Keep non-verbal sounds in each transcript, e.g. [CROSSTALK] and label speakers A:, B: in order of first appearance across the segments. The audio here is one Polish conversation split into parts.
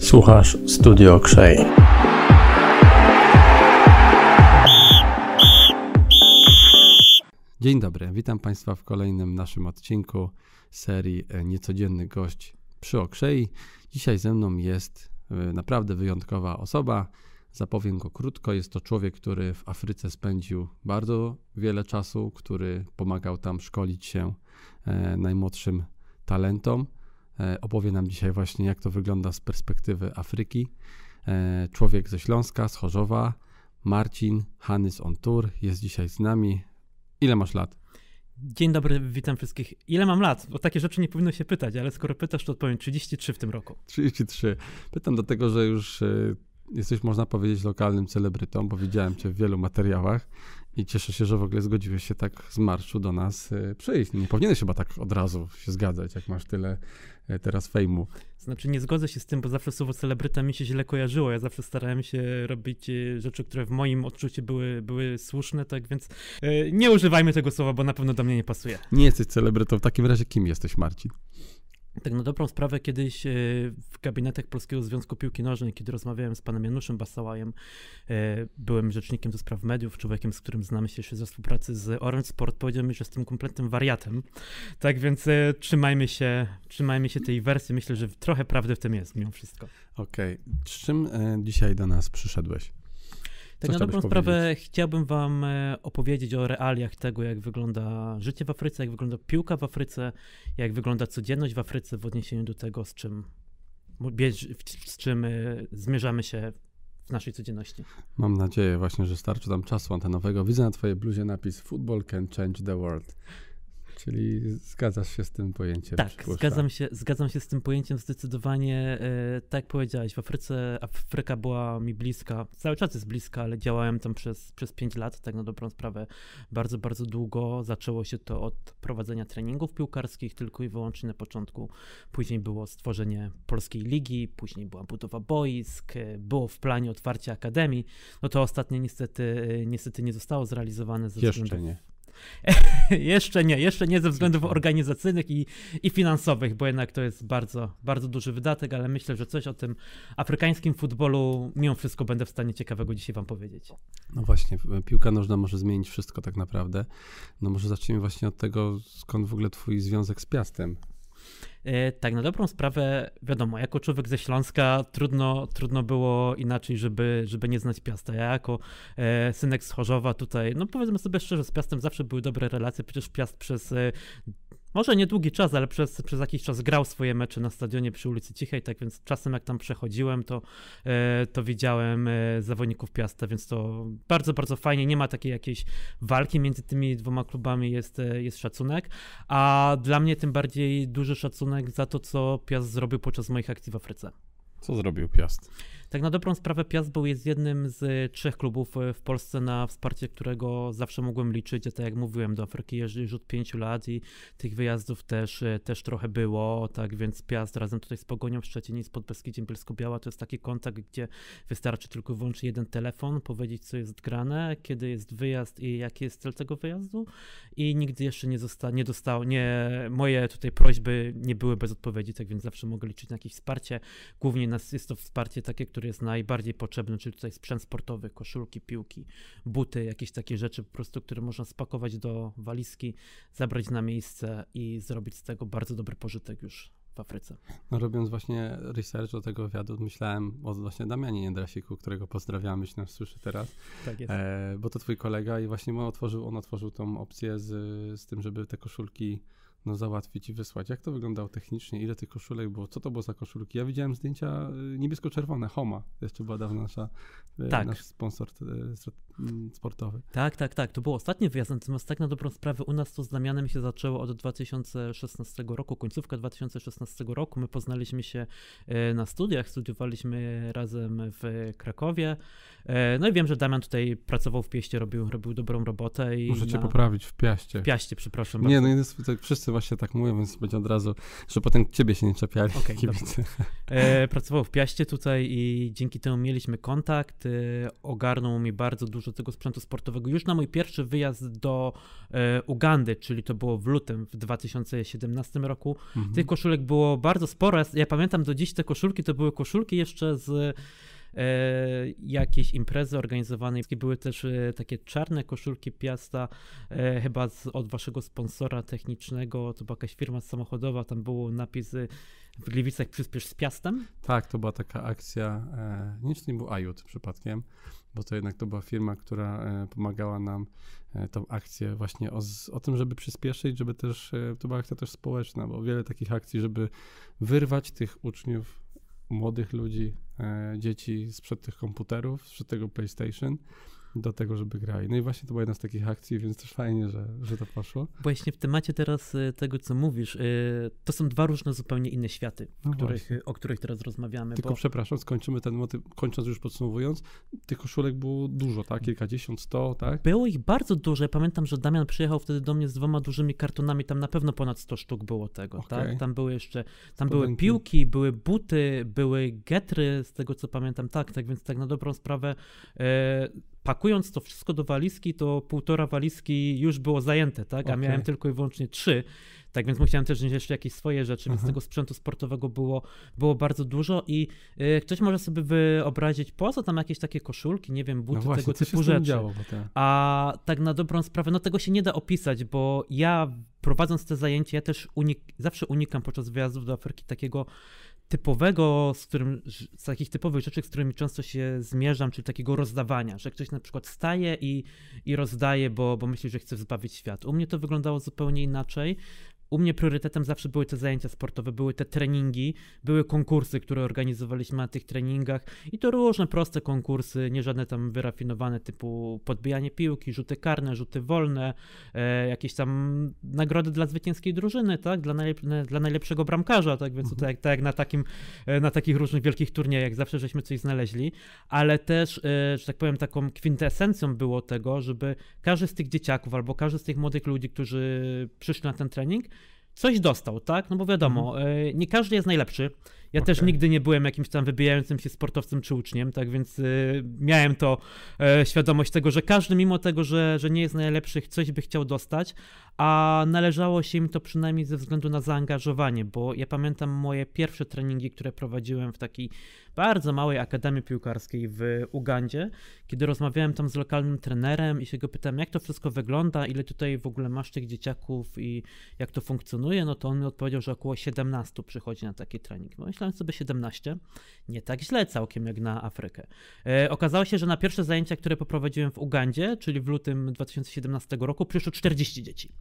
A: Słuchasz Studio Krzej.
B: Dzień dobry, witam Państwa w kolejnym naszym odcinku serii e, Niecodzienny Gość przy Okrzei. Dzisiaj ze mną jest e, naprawdę wyjątkowa osoba. Zapowiem go krótko. Jest to człowiek, który w Afryce spędził bardzo wiele czasu, który pomagał tam szkolić się najmłodszym talentom. Opowie nam dzisiaj właśnie, jak to wygląda z perspektywy Afryki. Człowiek ze Śląska, z Chorzowa, Marcin Hanys on Tour jest dzisiaj z nami. Ile masz lat?
C: Dzień dobry, witam wszystkich. Ile mam lat? Bo takie rzeczy nie powinno się pytać, ale skoro pytasz, to odpowiem 33 w tym roku.
B: 33. Pytam dlatego, że już jesteś, można powiedzieć, lokalnym celebrytą, bo widziałem cię w wielu materiałach i cieszę się, że w ogóle zgodziłeś się tak z marszu do nas y, przyjść. Nie powinieneś chyba tak od razu się zgadzać, jak masz tyle y, teraz fejmu.
C: Znaczy nie zgodzę się z tym, bo zawsze słowo celebryta mi się źle kojarzyło. Ja zawsze starałem się robić e, rzeczy, które w moim odczuciu były, były słuszne, tak więc nie używajmy tego słowa, bo na pewno do mnie nie pasuje.
B: Nie jesteś celebrytą. W takim razie kim jesteś, Marcin?
C: Tak na dobrą sprawę kiedyś e, w gabinetach Polskiego Związku Piłki Nożnej, kiedy rozmawiałem z panem Januszem Basałajem, e, byłem rzecznikiem do spraw mediów, człowiekiem, z którym znamy się jeszcze ze współpracy z Orange Sport, powiedział mi, że jestem kompletnym wariatem. Tak więc e, trzymajmy się, trzymajmy się tej wersji. Myślę, że trochę prawdy w tym jest mimo wszystko.
B: Okej. Okay. Z czym dzisiaj do nas przyszedłeś?
C: Tak na dobrą sprawę chciałbym wam e, opowiedzieć o realiach tego, jak wygląda życie w Afryce, jak wygląda piłka w Afryce, jak wygląda codzienność w Afryce w odniesieniu do tego, z czym, z czym e, zmierzamy się w naszej codzienności.
B: Mam nadzieję właśnie, że starczy tam czasu antenowego. Widzę na twojej bluzie napis Football can change the world. Czyli zgadzasz się z tym pojęciem?
C: Tak, zgadzam się, zgadzam się z tym pojęciem zdecydowanie. E, tak jak powiedziałeś, w Afryce Afryka była mi bliska, cały czas jest bliska, ale działałem tam przez, przez 5 lat, tak na dobrą sprawę, bardzo, bardzo długo. Zaczęło się to od prowadzenia treningów piłkarskich tylko i wyłącznie na początku. Później było stworzenie polskiej ligi, później była budowa boisk, e, było w planie otwarcie akademii. No to ostatnie niestety, e, niestety nie zostało zrealizowane
B: ze Jeszcze względów... nie [LAUGHS]
C: jeszcze nie, jeszcze nie ze względów organizacyjnych i, i finansowych, bo jednak to jest bardzo, bardzo duży wydatek, ale myślę, że coś o tym afrykańskim futbolu mimo wszystko będę w stanie ciekawego dzisiaj wam powiedzieć.
B: No właśnie, piłka nożna może zmienić wszystko tak naprawdę. No może zacznijmy właśnie od tego, skąd w ogóle twój związek z Piastem?
C: E, tak, na dobrą sprawę, wiadomo, jako człowiek ze Śląska trudno, trudno było inaczej, żeby, żeby nie znać Piasta. Ja jako e, synek z Chorzowa tutaj, no powiedzmy sobie szczerze, z Piastem zawsze były dobre relacje, przecież Piast przez e, może niedługi czas, ale przez, przez jakiś czas grał swoje mecze na stadionie przy ulicy Cichej, tak więc czasem jak tam przechodziłem, to, e, to widziałem e, zawodników Piasta, więc to bardzo, bardzo fajnie. Nie ma takiej jakiejś walki między tymi dwoma klubami, jest, e, jest szacunek, a dla mnie tym bardziej duży szacunek za to, co Piast zrobił podczas moich akcji w Afryce.
B: Co zrobił Piast?
C: Tak na dobrą sprawę Piast był jest jednym z trzech klubów e, w Polsce, na wsparcie którego zawsze mogłem liczyć. Ja tak jak mówiłem, do Afryki jeżdżę już od pięciu lat i tych wyjazdów też, e, też trochę było, tak więc Piast razem tutaj z Pogonią w Szczecinie z Podbeskidziem Bielsko-Biała to jest taki kontakt, gdzie wystarczy tylko wyłącznie jeden telefon, powiedzieć co jest grane, kiedy jest wyjazd i jaki jest cel tego wyjazdu i nigdy jeszcze nie, zosta- nie dostał, nie, moje tutaj prośby nie były bez odpowiedzi, tak więc zawsze mogę liczyć na jakieś wsparcie. Głównie nas jest to wsparcie takie, które jest najbardziej potrzebny, czyli tutaj sprzęt sportowy, koszulki, piłki, buty, jakieś takie rzeczy po prostu, które można spakować do walizki, zabrać na miejsce i zrobić z tego bardzo dobry pożytek już w Afryce.
B: No, robiąc właśnie research do tego wywiadu, myślałem o właśnie Damianie Jędrasiku, którego pozdrawiamy, jeśli nas słyszy teraz.
C: Tak jest.
B: E, bo to twój kolega i właśnie on otworzył, on otworzył tą opcję z, z tym, żeby te koszulki no, załatwić i wysłać. Jak to wyglądało technicznie? Ile tych koszulek było? Co to było za koszulki? Ja widziałem zdjęcia y, niebiesko-czerwone, Homa. Jeszcze była dawna nasza, y, tak. nasz sponsor y, mm, sportowy.
C: Tak, tak, tak. To był ostatni wyjazd, natomiast tak na dobrą sprawę u nas to z Damianem się zaczęło od 2016 roku, końcówka 2016 roku. My poznaliśmy się na studiach, studiowaliśmy razem w Krakowie. No i wiem, że Damian tutaj pracował w Pieście, robił, robił dobrą robotę. I
B: Muszę cię poprawić, w Piaście.
C: W Piaście, przepraszam.
B: Nie, bardzo. no jest, tak wszyscy właśnie tak mówią, więc będzie od razu, że potem ciebie się nie czepiali
C: Okej, [LAUGHS]
B: kibice.
C: E, pracował w Piaście tutaj i dzięki temu mieliśmy kontakt. E, ogarnął mi bardzo dużo tego sprzętu sportowego. Już na mój pierwszy wyjazd do e, Ugandy, czyli to było w lutym w 2017 roku,
B: Mhm.
C: tych koszulek było bardzo sporo. Ja pamiętam do dziś te koszulki, to były koszulki jeszcze z e, jakiejś imprezy organizowanej. Były też e, takie czarne koszulki Piasta, e, chyba z, od waszego sponsora technicznego, to była jakaś firma samochodowa, tam był napis e, w Gliwicach przyspiesz z Piastem.
B: Tak, to była taka akcja, e, to nie był Ajut przypadkiem, bo to jednak to była firma, która e, pomagała nam e, tą akcję właśnie o, z, o tym, żeby przyspieszyć, żeby też, e, to była akcja też społeczna, bo wiele takich akcji, żeby wyrwać tych uczniów, młodych ludzi, e, dzieci sprzed tych komputerów, sprzed tego PlayStation, do tego, żeby grali. No i właśnie to była jedna z takich akcji, więc też fajnie, że, że to poszło.
C: Właśnie w temacie teraz e, tego, co mówisz, e, to są dwa różne, zupełnie inne światy,
B: No
C: których, o których teraz rozmawiamy.
B: Tylko
C: bo...
B: przepraszam, skończymy ten motyw, kończąc już podsumowując, tych koszulek było dużo, tak? Kilkadziesiąt, sto, tak?
C: Było ich bardzo dużo. Ja pamiętam, że Damian przyjechał wtedy do mnie z dwoma dużymi kartonami. Tam na pewno ponad 100 sztuk było tego,
B: Okej.
C: tak? Tam były jeszcze, tam były piłki, były buty, były getry, z tego co pamiętam, tak, tak, więc tak na dobrą sprawę e, pakując to wszystko do walizki, to półtora walizki już było zajęte, tak? A
B: Okej.
C: miałem tylko i wyłącznie trzy. Tak więc musiałem też wziąć jeszcze jakieś swoje rzeczy, więc
B: Aha.
C: tego sprzętu sportowego było, było bardzo dużo i e, ktoś może sobie wyobrazić, po co tam jakieś takie koszulki, nie wiem, buty,
B: no właśnie,
C: tego typu rzeczy.
B: działo? Bo te...
C: A tak na dobrą sprawę, no tego się nie da opisać, bo ja prowadząc te zajęcia, ja też unik- zawsze unikam podczas wyjazdów do Afryki takiego typowego, z którym, z takich typowych rzeczy, z którymi często się zmierzam, czyli takiego rozdawania, że ktoś na przykład staje i, i rozdaje, bo, bo myśli, że chce zbawić świat. U mnie to wyglądało zupełnie inaczej. U mnie priorytetem zawsze były te zajęcia sportowe, były te treningi, były konkursy, które organizowaliśmy na tych treningach i to różne proste konkursy, nie żadne tam wyrafinowane typu podbijanie piłki, rzuty karne, rzuty wolne, e, jakieś tam nagrody dla zwycięskiej drużyny, tak, dla, najlep- dla najlepszego bramkarza, tak, więc tutaj, tak jak na, takim, e, na takich różnych wielkich turniejach zawsze żeśmy coś znaleźli, ale też, e, że tak powiem, taką kwintesencją było tego, żeby każdy z tych dzieciaków albo każdy z tych młodych ludzi, którzy przyszli na ten trening, coś dostał, tak? No bo wiadomo, e, nie każdy jest najlepszy. Ja też
B: Okej.
C: nigdy nie byłem jakimś tam wybijającym się sportowcem czy uczniem, tak więc e, miałem to e, świadomość tego, że każdy mimo tego, że, że nie jest najlepszy, coś by chciał dostać, a należało się im to przynajmniej ze względu na zaangażowanie, bo ja pamiętam moje pierwsze treningi, które prowadziłem w takiej bardzo małej akademii piłkarskiej w Ugandzie, kiedy rozmawiałem tam z lokalnym trenerem i się go pytałem, jak to wszystko wygląda, ile tutaj w ogóle masz tych dzieciaków i jak to funkcjonuje, no to on mi odpowiedział, że około 17 przychodzi na taki trening. Myślałem sobie 17, nie tak źle całkiem jak na Afrykę. E, okazało się, że na pierwsze zajęcia, które poprowadziłem w Ugandzie, czyli w lutym 2017 roku, przyszło 40 dzieci.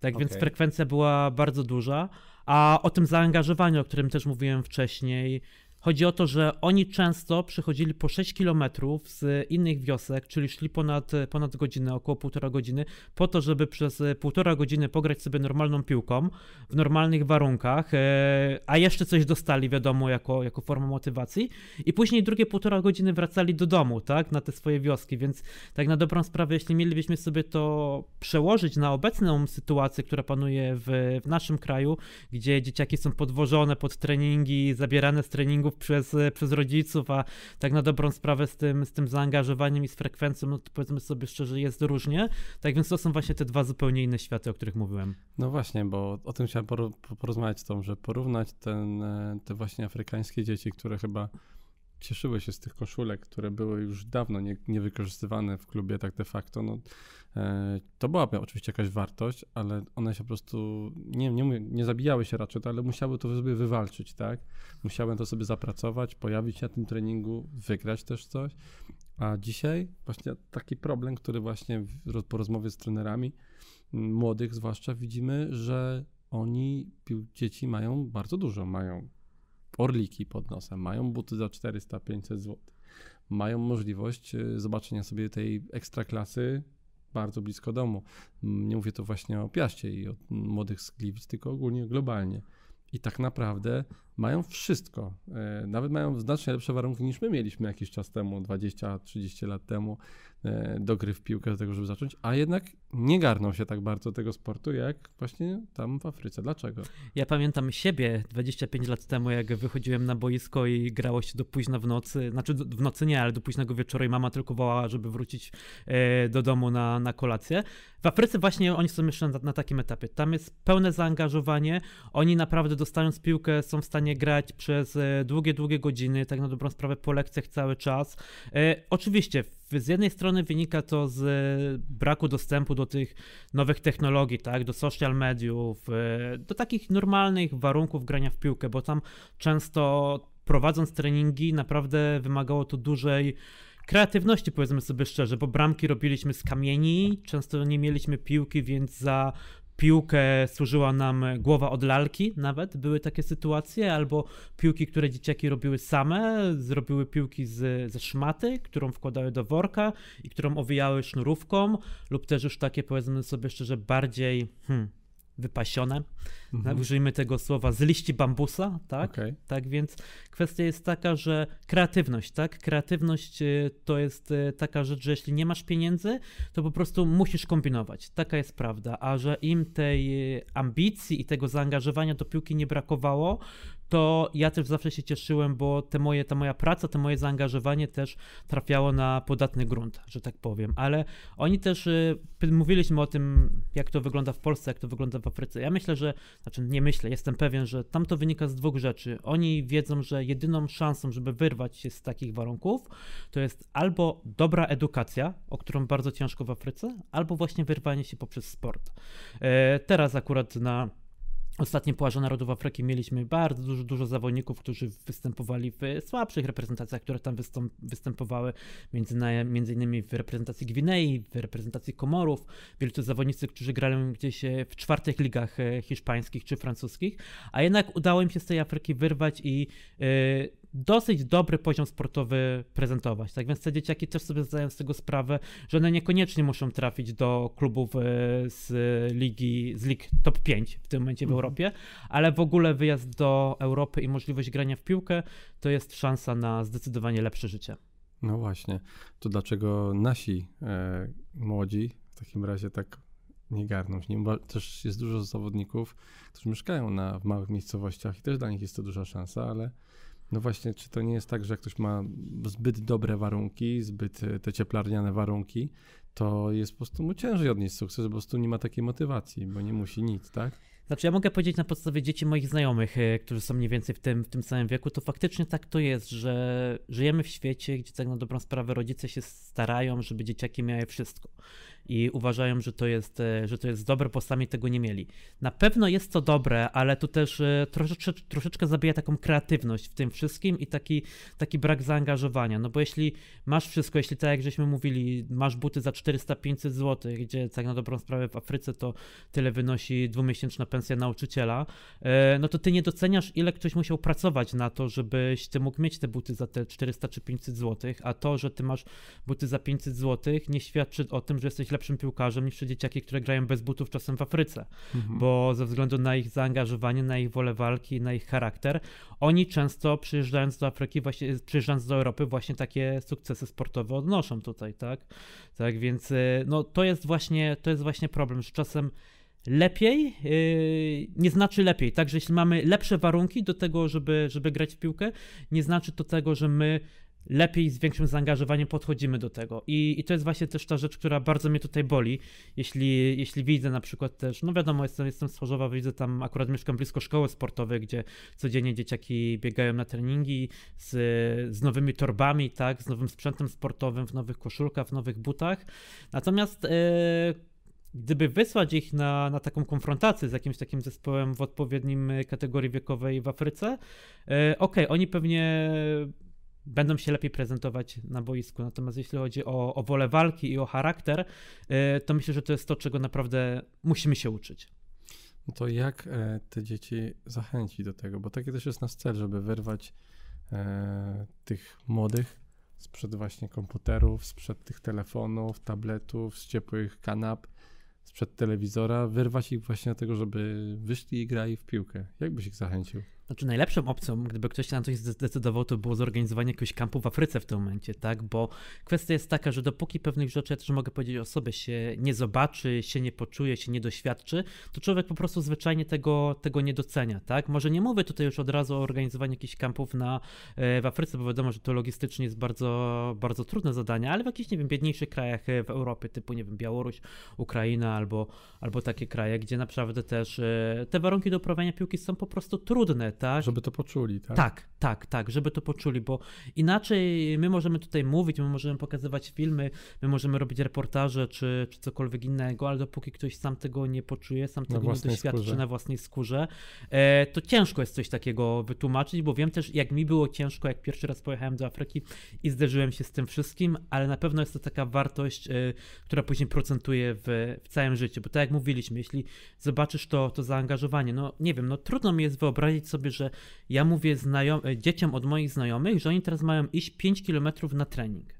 C: Tak więc
B: Okej.
C: frekwencja była bardzo duża, a o tym zaangażowaniu, o którym też mówiłem wcześniej, Chodzi o to, że oni często przychodzili po 6 kilometrów z innych wiosek, czyli szli ponad, ponad godzinę, około półtora godziny, po to, żeby przez półtora godziny pograć sobie normalną piłką w normalnych warunkach, e, a jeszcze coś dostali, wiadomo, jako, jako formę motywacji. I później drugie półtora godziny wracali do domu, tak, na te swoje wioski. Więc tak na dobrą sprawę, jeśli mielibyśmy sobie to przełożyć na obecną sytuację, która panuje w, w naszym kraju, gdzie dzieciaki są podwożone pod treningi, zabierane z treningów przez, przez rodziców, a tak na dobrą sprawę z tym, z tym zaangażowaniem i z frekwencją, no to powiedzmy sobie szczerze, jest różnie. Tak więc to są właśnie te dwa zupełnie inne światy, o których mówiłem.
B: No właśnie, bo o tym chciałem por- po- porozmawiać z tą, że porównać ten, e, te właśnie afrykańskie dzieci, które chyba cieszyły się z tych koszulek, które były już dawno nie, niewykorzystywane w klubie tak de facto, no, e, to byłaby oczywiście jakaś wartość, ale one się po prostu, nie, nie, nie zabijały się raczej, ale musiały to sobie wywalczyć, tak? Musiały to sobie zapracować, pojawić się na tym treningu, wygrać też coś, a dzisiaj właśnie taki problem, który właśnie po rozmowie z trenerami młodych zwłaszcza widzimy, że oni, dzieci mają bardzo dużo, mają orliki pod nosem, mają buty za 400-500 zł, mają możliwość e, zobaczenia sobie tej ekstraklasy bardzo blisko domu. Nie mówię to właśnie o Piaście i o młodych z Gliwic, tylko ogólnie globalnie. I tak naprawdę mają wszystko. E, Nawet mają znacznie lepsze warunki niż my mieliśmy jakiś czas temu, 20-30 lat temu, e, do gry w piłkę, do tego, żeby zacząć, a jednak nie garną się tak bardzo tego sportu, jak właśnie tam w Afryce. Dlaczego?
C: Ja pamiętam siebie 25 lat temu, jak wychodziłem na boisko i grało się do późna w nocy, znaczy w nocy nie, ale do późnego wieczoru i mama tylko wołała, żeby wrócić e, do domu na, na kolację. W Afryce właśnie oni są jeszcze na, na, takim etapie. Tam jest pełne zaangażowanie. Oni naprawdę dostając piłkę są w stanie grać przez e, długie, długie godziny, tak na dobrą sprawę po lekcjach cały czas. E, oczywiście z jednej strony wynika to z braku dostępu do tych nowych technologii, tak, do social mediów, e, do takich normalnych warunków grania w piłkę, bo tam często prowadząc treningi naprawdę wymagało to dużej kreatywności, powiedzmy sobie szczerze, bo bramki robiliśmy z kamieni, często nie mieliśmy piłki, więc za piłkę służyła nam głowa od lalki, nawet. Były takie sytuacje, albo piłki, które dzieciaki robiły same, zrobiły piłki z, ze szmaty, którą wkładały do worka i którą owijały sznurówką, lub też już takie, powiedzmy sobie szczerze, bardziej hmm, wypasione, mhm. użyjmy tego słowa, z liści bambusa, tak? Okay. Tak więc kwestia jest taka, że kreatywność, tak? Kreatywność y, to jest y, taka rzecz, że jeśli nie masz pieniędzy, to po prostu musisz kombinować. Taka jest prawda, a że im tej y, ambicji i tego zaangażowania do piłki nie brakowało, to ja też zawsze się cieszyłem, bo te moje, ta moja praca, to moje zaangażowanie też trafiało na podatny grunt, że tak powiem. Ale oni też, y, mówiliśmy o tym, jak to wygląda w Polsce, jak to wygląda w Afryce. Ja myślę, że, znaczy nie myślę, jestem pewien, że tam to wynika z dwóch rzeczy. Oni wiedzą, że jedyną szansą, żeby wyrwać się z takich warunków, to jest albo dobra edukacja, o którą bardzo ciężko w Afryce, albo właśnie wyrwanie się poprzez sport. E, teraz akurat na Ostatnie Puarze Narodów Afryki mieliśmy bardzo dużo, dużo zawodników, którzy występowali w słabszych reprezentacjach, które tam wystąp, występowały, między, między innymi w reprezentacji Gwinei, w reprezentacji Komorów. To zawodnicy, którzy grali gdzieś e, w czwartych ligach e, hiszpańskich czy francuskich, a jednak udało im się z tej Afryki wyrwać i yy, dosyć dobry poziom sportowy prezentować. Tak więc te dzieciaki też sobie zdają z tego sprawę, że one niekoniecznie muszą trafić do klubów e, z ligi, z lig top 5 w tym momencie w mhm. Europie, ale w ogóle wyjazd do Europy i możliwość grania w piłkę to jest szansa na zdecydowanie lepsze życie.
B: No właśnie. To dlaczego nasi e, młodzi w takim razie tak nie garną się? Bo też jest dużo zawodników, którzy mieszkają na, w małych miejscowościach i też dla nich jest to duża szansa, ale no właśnie, czy to nie jest tak, że jak ktoś ma zbyt dobre warunki, zbyt e, te cieplarniane warunki, to jest po prostu mu ciężej odnieść sukces, po prostu nie ma takiej motywacji, bo nie musi nic, tak?
C: Znaczy, ja mogę powiedzieć na podstawie dzieci moich znajomych, e, którzy są mniej więcej w tym, w tym samym wieku, to faktycznie tak to jest, że żyjemy w świecie, gdzie tak na dobrą sprawę rodzice się starają, żeby dzieciaki miały wszystko i uważają, że to jest, e, że to jest dobre, bo sami tego nie mieli. Na pewno jest to dobre, ale tu też e, troszeczkę, troszeczkę zabija taką kreatywność w tym wszystkim i taki, taki brak zaangażowania. No bo jeśli masz wszystko, jeśli tak jak żeśmy mówili, masz buty za 400-500 zł, gdzie tak na dobrą sprawę w Afryce to tyle wynosi dwumiesięczna pensja nauczyciela, e, no to ty nie doceniasz, ile ktoś musiał pracować na to, żebyś ty mógł mieć te buty za te 400 czy 500 zł, a to, że ty masz buty za 500 zł, nie świadczy o tym, że jesteś lepszym piłkarzem niż dzieciaki, które grają bez butów czasem w Afryce, mhm. bo ze względu na ich zaangażowanie, na ich wolę walki, na ich charakter, oni często przyjeżdżając do Afryki, właśnie przyjeżdżając do Europy, właśnie takie sukcesy sportowe odnoszą tutaj, tak? Tak więc y, no, to jest właśnie to jest właśnie problem, że czasem lepiej yy, nie znaczy lepiej, tak, że jeśli mamy lepsze warunki do tego, żeby, żeby grać w piłkę, nie znaczy to tego, że my lepiej, z większym zaangażowaniem podchodzimy do tego. I, I to jest właśnie też ta rzecz, która bardzo mnie tutaj boli, jeśli, jeśli widzę na przykład też, no wiadomo, jestem, jestem z Chorzowa, widzę tam, akurat mieszkam blisko szkoły sportowej, gdzie codziennie dzieciaki biegają na treningi z, z nowymi torbami, tak, z nowym sprzętem sportowym, w nowych koszulkach, w nowych butach. Natomiast... Yy, gdyby wysłać ich na, na taką konfrontację z jakimś takim zespołem w odpowiednim kategorii wiekowej w Afryce, okej, okay, oni pewnie będą się lepiej prezentować na boisku. Natomiast jeśli chodzi o, o wolę walki i o charakter, y, to myślę, że to jest to, czego naprawdę musimy się uczyć.
B: No to jak e, te dzieci zachęcić do tego? Bo taki też jest nasz cel, żeby wyrwać e, tych młodych sprzed właśnie komputerów, sprzed tych telefonów, tabletów, z ciepłych kanap, sprzed telewizora, wyrwać ich właśnie do tego, żeby wyszli i grali w piłkę. Jak byś ich zachęcił?
C: Znaczy najlepszą opcją, gdyby ktoś się na coś zdecydował, to było zorganizowanie jakiegoś kampu w Afryce w tym momencie, tak? Bo kwestia jest taka, że dopóki pewnych rzeczy, ja też mogę powiedzieć o sobie, się nie zobaczy, się nie poczuje, się nie doświadczy, to człowiek po prostu zwyczajnie tego, tego nie docenia, tak? Może nie mówię tutaj już od razu o organizowaniu jakichś kampów na, e, w Afryce, bo wiadomo, że to logistycznie jest bardzo, bardzo trudne zadanie, ale w jakichś, nie wiem, biedniejszych krajach e, w Europie, typu, nie wiem, Białoruś, Ukraina albo, albo takie kraje, gdzie naprawdę też e, te warunki do uprawiania piłki są po prostu trudne, tak?
B: Żeby to poczuli, tak?
C: Tak, tak, tak, żeby to poczuli, bo inaczej my możemy tutaj mówić, my możemy pokazywać filmy, my możemy robić reportaże czy, czy cokolwiek innego, ale dopóki ktoś sam tego nie poczuje, sam tego nie doświadczy skórze. na własnej skórze, e, to ciężko jest coś takiego wytłumaczyć, bo wiem też, jak mi było ciężko, jak pierwszy raz pojechałem do Afryki i zderzyłem się z tym wszystkim, ale na pewno jest to taka wartość, e, która później procentuje w, w całym życiu, bo tak jak mówiliśmy, jeśli zobaczysz to, to zaangażowanie, no nie wiem, no trudno mi jest wyobrazić sobie, że ja mówię znajom- dzieciom od moich znajomych, że oni teraz mają iść 5 km na trening.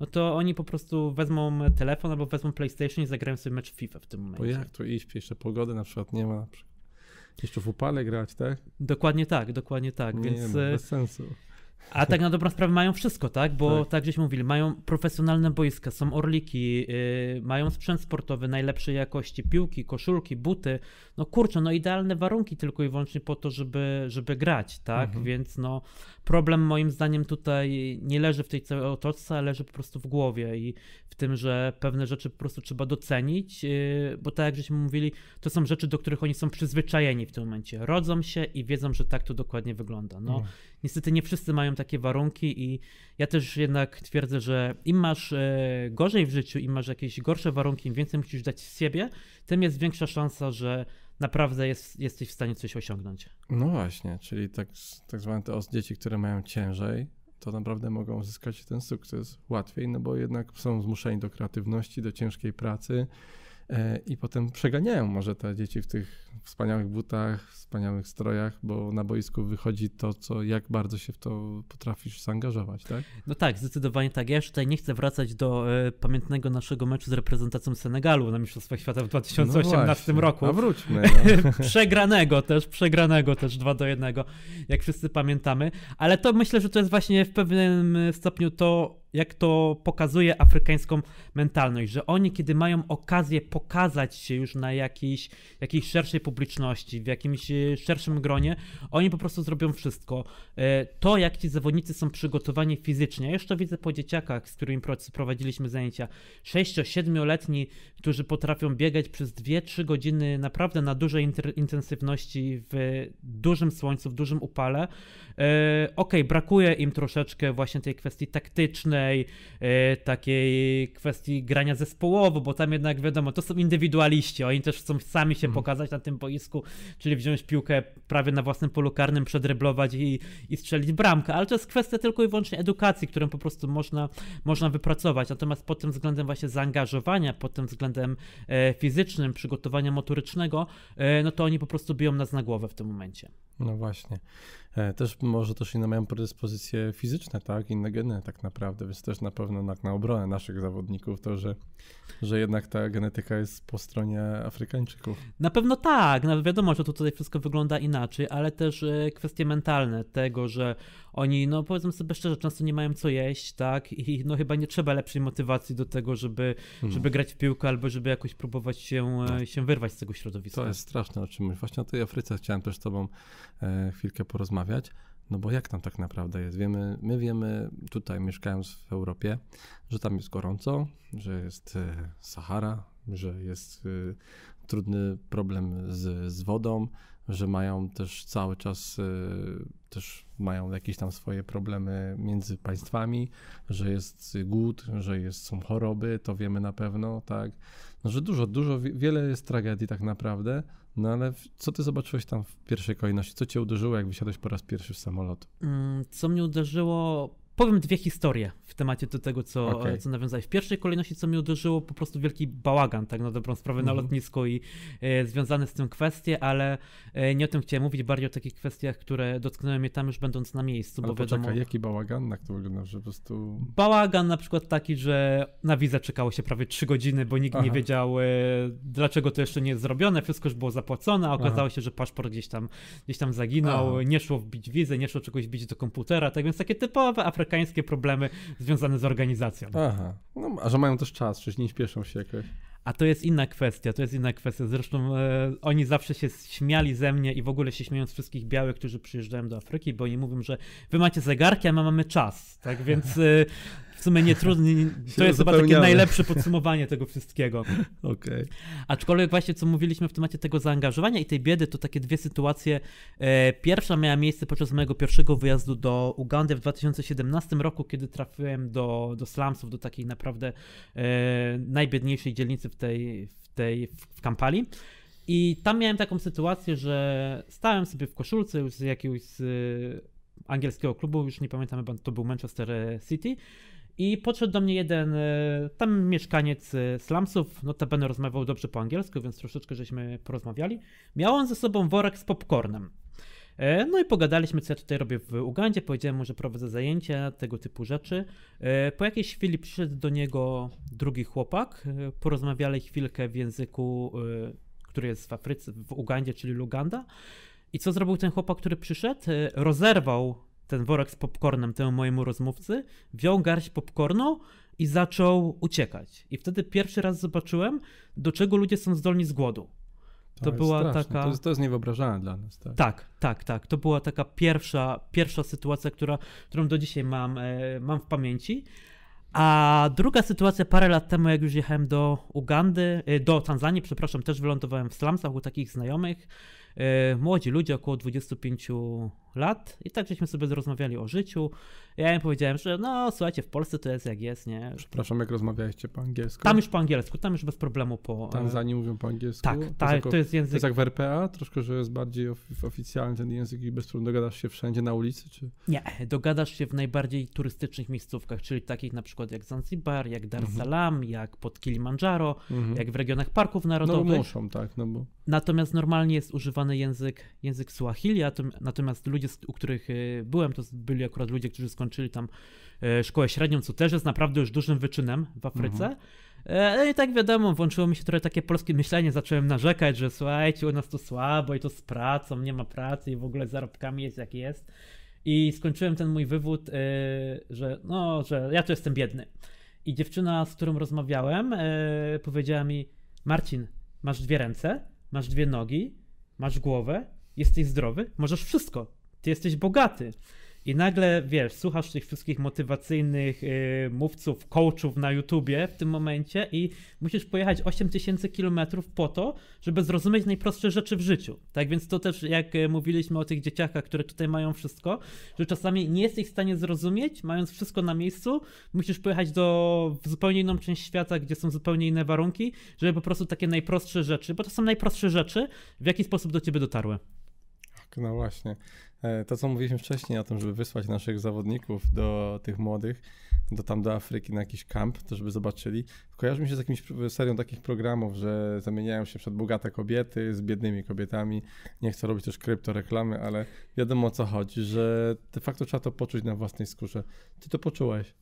C: No to oni po prostu wezmą telefon albo wezmą PlayStation i zagrają sobie mecz FIFA w tym momencie.
B: Bo jak tu iść? Jeszcze pogody na przykład nie ma. Jeszcze w upale grać, tak?
C: Dokładnie tak, dokładnie tak.
B: Nie,
C: więc
B: no, bez sensu.
C: A tak na dobrą sprawę mają wszystko, tak? Bo tak, tak żeśmy mówili, mają profesjonalne boiska, są orliki, yy, mają sprzęt sportowy najlepszej jakości, piłki, koszulki, buty. No kurczę, no idealne warunki tylko i wyłącznie po to, żeby, żeby grać, tak? Mhm. Więc no problem moim zdaniem tutaj nie leży w tej całej otoczce, a leży po prostu w głowie i w tym, że pewne rzeczy po prostu trzeba docenić, yy, bo tak jak żeśmy mówili, to są rzeczy, do których oni są przyzwyczajeni w tym momencie. Rodzą się i wiedzą, że tak to dokładnie wygląda. No, mhm. niestety nie wszyscy mają takie warunki i ja też jednak twierdzę, że im masz e, gorzej w życiu, im masz jakieś gorsze warunki, im więcej musisz dać z siebie, tym jest większa szansa, że naprawdę jest, jesteś w stanie coś osiągnąć.
B: No właśnie, czyli tak, tak zwane te dzieci, które mają ciężej, to naprawdę mogą uzyskać ten sukces łatwiej, no bo jednak są zmuszeni do kreatywności, do ciężkiej pracy i potem przeganiają może te dzieci w tych wspaniałych butach, wspaniałych strojach, bo na boisku wychodzi to, co jak bardzo się w to potrafisz zaangażować, tak?
C: No tak, zdecydowanie tak. Ja już tutaj nie chcę wracać do e, pamiętnego naszego meczu z reprezentacją Senegalu na Mistrzostwach Świata w 2018
B: no
C: roku.
B: A wróćmy. [LAUGHS]
C: No. przegranego też, przegranego też 2 do 1, jak wszyscy pamiętamy. Ale to myślę, że to jest właśnie w pewnym stopniu to, jak to pokazuje afrykańską mentalność, że oni, kiedy mają okazję pokazać się już na jakiejś, jakiejś szerszej publiczności, w jakimś e, szerszym gronie, oni po prostu zrobią wszystko. E, to, jak ci zawodnicy są przygotowani fizycznie, ja jeszcze widzę po dzieciakach, z którymi prowadziliśmy zajęcia, 6-7-letni, którzy potrafią biegać przez 2-3 godziny naprawdę na dużej intensywności, w dużym słońcu, w dużym upale. E, ok, brakuje im troszeczkę właśnie tej kwestii taktycznej, takiej kwestii grania zespołowo, bo tam jednak wiadomo, to są indywidualiści, oni też chcą sami się mhm. pokazać na tym boisku, czyli wziąć piłkę prawie na własnym polu karnym, przedryblować i, i strzelić bramkę, ale to jest kwestia tylko i wyłącznie edukacji, którą po prostu można, można wypracować. Natomiast pod tym względem właśnie zaangażowania, pod tym względem e, fizycznym, przygotowania motorycznego, e, no to oni po prostu biją nas na głowę w tym momencie.
B: No właśnie. E, też może też inne mają predyspozycje fizyczne, tak, inne geny tak naprawdę, więc też na pewno na, na obronę naszych zawodników to, że, że jednak ta genetyka jest po stronie Afrykańczyków.
C: Na pewno tak, no wiadomo, że to tutaj wszystko wygląda inaczej, ale też e, kwestie mentalne tego, że oni, no powiedzmy sobie szczerze, często nie mają co jeść, tak, i no chyba nie trzeba lepszej motywacji do tego, żeby, hmm. żeby grać w piłkę albo żeby jakoś próbować się, no. się wyrwać z tego środowiska.
B: To jest straszne o czym Właśnie o tej Afryce chciałem też z tobą e, chwilkę porozmawiać. No bo jak tam tak naprawdę jest? Wiemy, my wiemy tutaj mieszkając w Europie, że tam jest gorąco, że jest e, Sahara, że jest e, trudny problem z, z wodą, że mają też cały czas e, też mają jakieś tam swoje problemy między państwami, że jest głód, że jest, są choroby, to wiemy na pewno, tak. No, że dużo, dużo, wiele jest tragedii tak naprawdę, no ale co ty zobaczyłeś tam w pierwszej kolejności? Co cię uderzyło, jak wysiadłeś po raz pierwszy w samolot?
C: Mm, co mnie uderzyło Powiem dwie historie w temacie do tego, co,
B: Okej.
C: co nawiązałeś. W pierwszej kolejności, co mi uderzyło, po prostu wielki bałagan, tak na dobrą sprawę, na
B: Mhm.
C: lotnisku i e, związane z tym kwestie, ale e, nie o tym chciałem mówić, bardziej o takich kwestiach, które dotknęły mnie tam już będąc na miejscu,
B: Ale
C: bo wiadomo...
B: poczekaj, jaki bałagan, jak to wygląda, że po prostu...
C: Bałagan na przykład taki, że na wizę czekało się prawie 3 godziny, bo nikt nie
B: Aha.
C: wiedział, e, dlaczego to jeszcze nie jest zrobione, wszystko już było zapłacone, a okazało
B: Aha.
C: się, że paszport gdzieś tam, gdzieś tam zaginął,
B: Aha.
C: nie szło wbić wizę, nie szło czegoś wbić do komputera, tak więc takie typowe afrykańskie problemy związane z organizacją.
B: Aha, no, a że mają też czas, przecież nie śpieszą się jakoś.
C: A to jest inna kwestia, to jest inna kwestia. Zresztą e, oni zawsze się śmiali ze mnie i w ogóle się śmieją z wszystkich białych, którzy przyjeżdżają do Afryki, bo oni mówią, że wy macie zegarki, a my mamy czas. Tak więc e, w sumie nie trudno. [LAUGHS] To jest chyba takie najlepsze podsumowanie tego wszystkiego. [LAUGHS]
B: Okej.
C: Aczkolwiek właśnie co mówiliśmy w temacie tego zaangażowania i tej biedy, to takie dwie sytuacje. E, Pierwsza miała miejsce podczas mojego pierwszego wyjazdu do Ugandy w 2017 roku, kiedy trafiłem do, do slumsów, do takiej naprawdę e, najbiedniejszej dzielnicy w tej, w tej w Kampali. I tam miałem taką sytuację, że stałem sobie w koszulce już z jakiegoś z e, angielskiego klubu, już nie pamiętam, to był Manchester City. I podszedł do mnie jeden e, tam mieszkaniec e, slumsów, notabene rozmawiał dobrze po angielsku, więc troszeczkę żeśmy porozmawiali. Miał on ze sobą worek z popcornem. E, No i pogadaliśmy, co ja tutaj robię w Ugandzie. Powiedziałem mu, że prowadzę zajęcia, tego typu rzeczy. Po jakiejś chwili przyszedł do niego drugi chłopak. Porozmawiali chwilkę w języku, który jest w Afryce, w Ugandzie, czyli Luganda. I co zrobił ten chłopak, który przyszedł? Rozerwał ten worek z popcornem temu mojemu rozmówcy, wziął garść popcornu i zaczął uciekać. I wtedy pierwszy raz zobaczyłem, do czego ludzie są zdolni z głodu. To
B: jest
C: była
B: straszne.
C: taka-
B: To jest, to jest niewyobrażalne dla nas, tak?
C: Tak, tak, tak. To była taka pierwsza, pierwsza sytuacja, która, którą do dzisiaj mam, e, mam w pamięci. A druga sytuacja parę lat temu, jak już jechałem do Ugandy, e, do Tanzanii, przepraszam, też wylądowałem w slumsach u takich znajomych. E, Młodzi ludzie, około 25 lat, i tak żeśmy sobie rozmawiali o życiu. Ja im powiedziałem, że no słuchajcie, w Polsce to jest jak jest, nie?
B: Przepraszam, jak rozmawialiście po angielsku?
C: Tam już po angielsku, tam już bez problemu po.
B: Tanzanii mówią po angielsku?
C: Tak,
B: To
C: tak,
B: jako-
C: to jest
B: To
C: język
B: jest jak w RPA, troszkę, że jest bardziej of, oficjalny ten język i bez trudu dogadasz się wszędzie na ulicy, czy...
C: Nie, dogadasz się w najbardziej turystycznych miejscówkach, czyli takich na przykład jak Zanzibar, jak Dar es
B: Mhm.
C: Salaam, jak pod Kilimandżaro,
B: Mhm.
C: jak w regionach parków
B: No
C: narodowych.
B: muszą, tak, no bo...
C: Natomiast normalnie jest używany język, język Swahili, natomiast ludzie, u których e, byłem, to byli akurat ludzie, którzy skończyli tam e, szkołę średnią, co też jest naprawdę już dużym wyczynem w Afryce.
B: Mhm.
C: E, No i tak wiadomo, włączyło mi się trochę takie polskie myślenie, zacząłem narzekać, że słuchajcie, u nas to słabo i to z pracą, nie ma pracy i w ogóle z zarobkami jest jak jest. I skończyłem ten mój wywód, e, że no, że ja tu jestem biedny. I dziewczyna, z którą rozmawiałem, powiedziała mi: Marcin, masz dwie ręce, masz dwie nogi, masz głowę, jesteś zdrowy, możesz wszystko. Ty jesteś bogaty. I nagle, wiesz, słuchasz tych wszystkich motywacyjnych y, mówców, coachów na YouTubie w tym momencie i musisz pojechać 8000 kilometrów po to, żeby zrozumieć najprostsze rzeczy w życiu. Tak więc to też, jak y, mówiliśmy o tych dzieciakach, które tutaj mają wszystko, że czasami nie jesteś w stanie zrozumieć, mając wszystko na miejscu, musisz pojechać do zupełnie inną część świata, gdzie są zupełnie inne warunki, żeby po prostu takie najprostsze rzeczy, bo to są najprostsze rzeczy, w jaki sposób do ciebie dotarły.
B: No właśnie. E, To, co mówiliśmy wcześniej o tym, żeby wysłać naszych zawodników do tych młodych, do tam do Afryki na jakiś kamp, to żeby zobaczyli. Kojarzy mi się z jakimś serią takich programów, że zamieniają się przed bogate kobiety z biednymi kobietami. Nie chcę robić też kryptoreklamy, ale wiadomo o co chodzi, że de facto trzeba to poczuć na własnej skórze. Ty to poczułeś.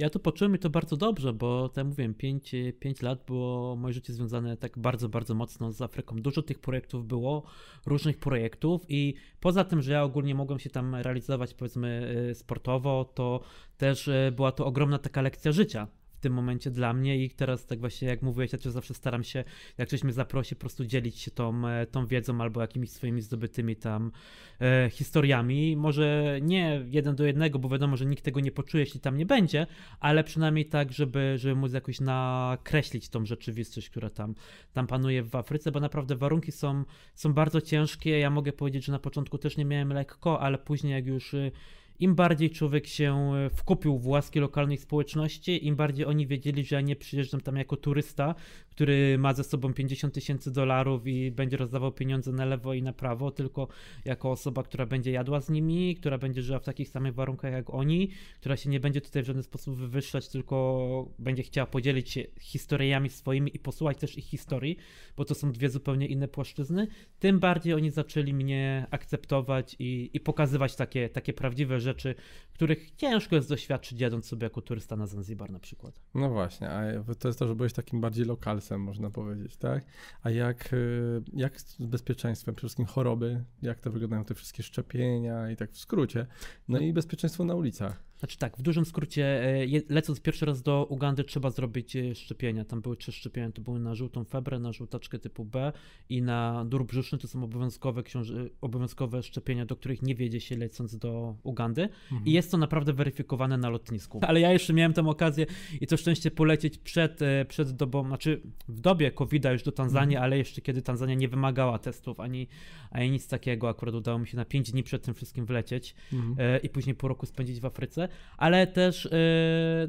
C: Ja to poczułem i to bardzo dobrze, bo tak mówiłem, 5, pięć lat było moje życie związane tak bardzo, bardzo mocno z Afryką. Dużo tych projektów było, różnych projektów i poza tym, że ja ogólnie mogłem się tam realizować powiedzmy y, sportowo, to też y, była to ogromna taka lekcja życia tym momencie dla mnie i teraz tak właśnie jak mówiłeś, ja też zawsze staram się, jak ktoś mnie zaprosi, po prostu dzielić się tą, e, tą wiedzą albo jakimiś swoimi zdobytymi tam e, historiami. Może nie jeden do jednego, bo wiadomo, że nikt tego nie poczuje, jeśli tam nie będzie, ale przynajmniej tak, żeby, żeby móc jakoś nakreślić tą rzeczywistość, która tam, tam panuje w Afryce, bo naprawdę warunki są, są bardzo ciężkie. Ja mogę powiedzieć, że na początku też nie miałem lekko, ale później jak już y, im bardziej człowiek się y, wkupił w łaski lokalnej społeczności, im bardziej oni wiedzieli, że ja nie przyjeżdżam tam jako turysta, który ma ze sobą 50 tysięcy dolarów i będzie rozdawał pieniądze na lewo i na prawo, tylko jako osoba, która będzie jadła z nimi, która będzie żyła w takich samych warunkach jak oni, która się nie będzie tutaj w żaden sposób wywyższać, tylko będzie chciała podzielić się historiami swoimi i posłuchać też ich historii, bo to są dwie zupełnie inne płaszczyzny, tym bardziej oni zaczęli mnie akceptować i, i pokazywać takie, takie prawdziwe rzeczy, których ciężko jest doświadczyć jadąc sobie jako turysta na Zanzibar na przykład.
B: No właśnie, a to jest to, że byłeś takim bardziej lokalsem, można powiedzieć, tak? A jak, y, jak z bezpieczeństwem, przede wszystkim choroby, jak to wyglądają te wszystkie szczepienia i tak w skrócie, no, no. i bezpieczeństwo na ulicach.
C: Znaczy tak, w dużym skrócie, e, lecąc pierwszy raz do Ugandy, trzeba zrobić e, szczepienia. Tam były trzy szczepienia, to były na żółtą febrę, na żółtaczkę typu B i na dur brzuszny. To są obowiązkowe, książ- obowiązkowe szczepienia, do których nie wiedzie się lecąc do Ugandy. Mhm. I jest to naprawdę weryfikowane na lotnisku. Ale ja jeszcze miałem tę okazję i to szczęście polecieć przed, e, przed dobą, znaczy w dobie COVID-a już do Tanzanii, mhm. ale jeszcze kiedy Tanzania nie wymagała testów ani, ani nic takiego. Akurat udało mi się na 5 dni przed tym wszystkim wlecieć mhm. i później pół roku spędzić w Afryce ale też yy,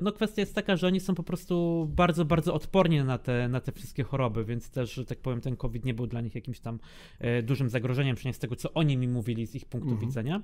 C: no kwestia jest taka, że oni są po prostu bardzo, bardzo odporni na te, na te wszystkie choroby, więc też, że tak powiem, ten COVID nie był dla nich jakimś tam yy, dużym zagrożeniem, przynajmniej z tego, co oni mi mówili z ich punktu mhm. widzenia.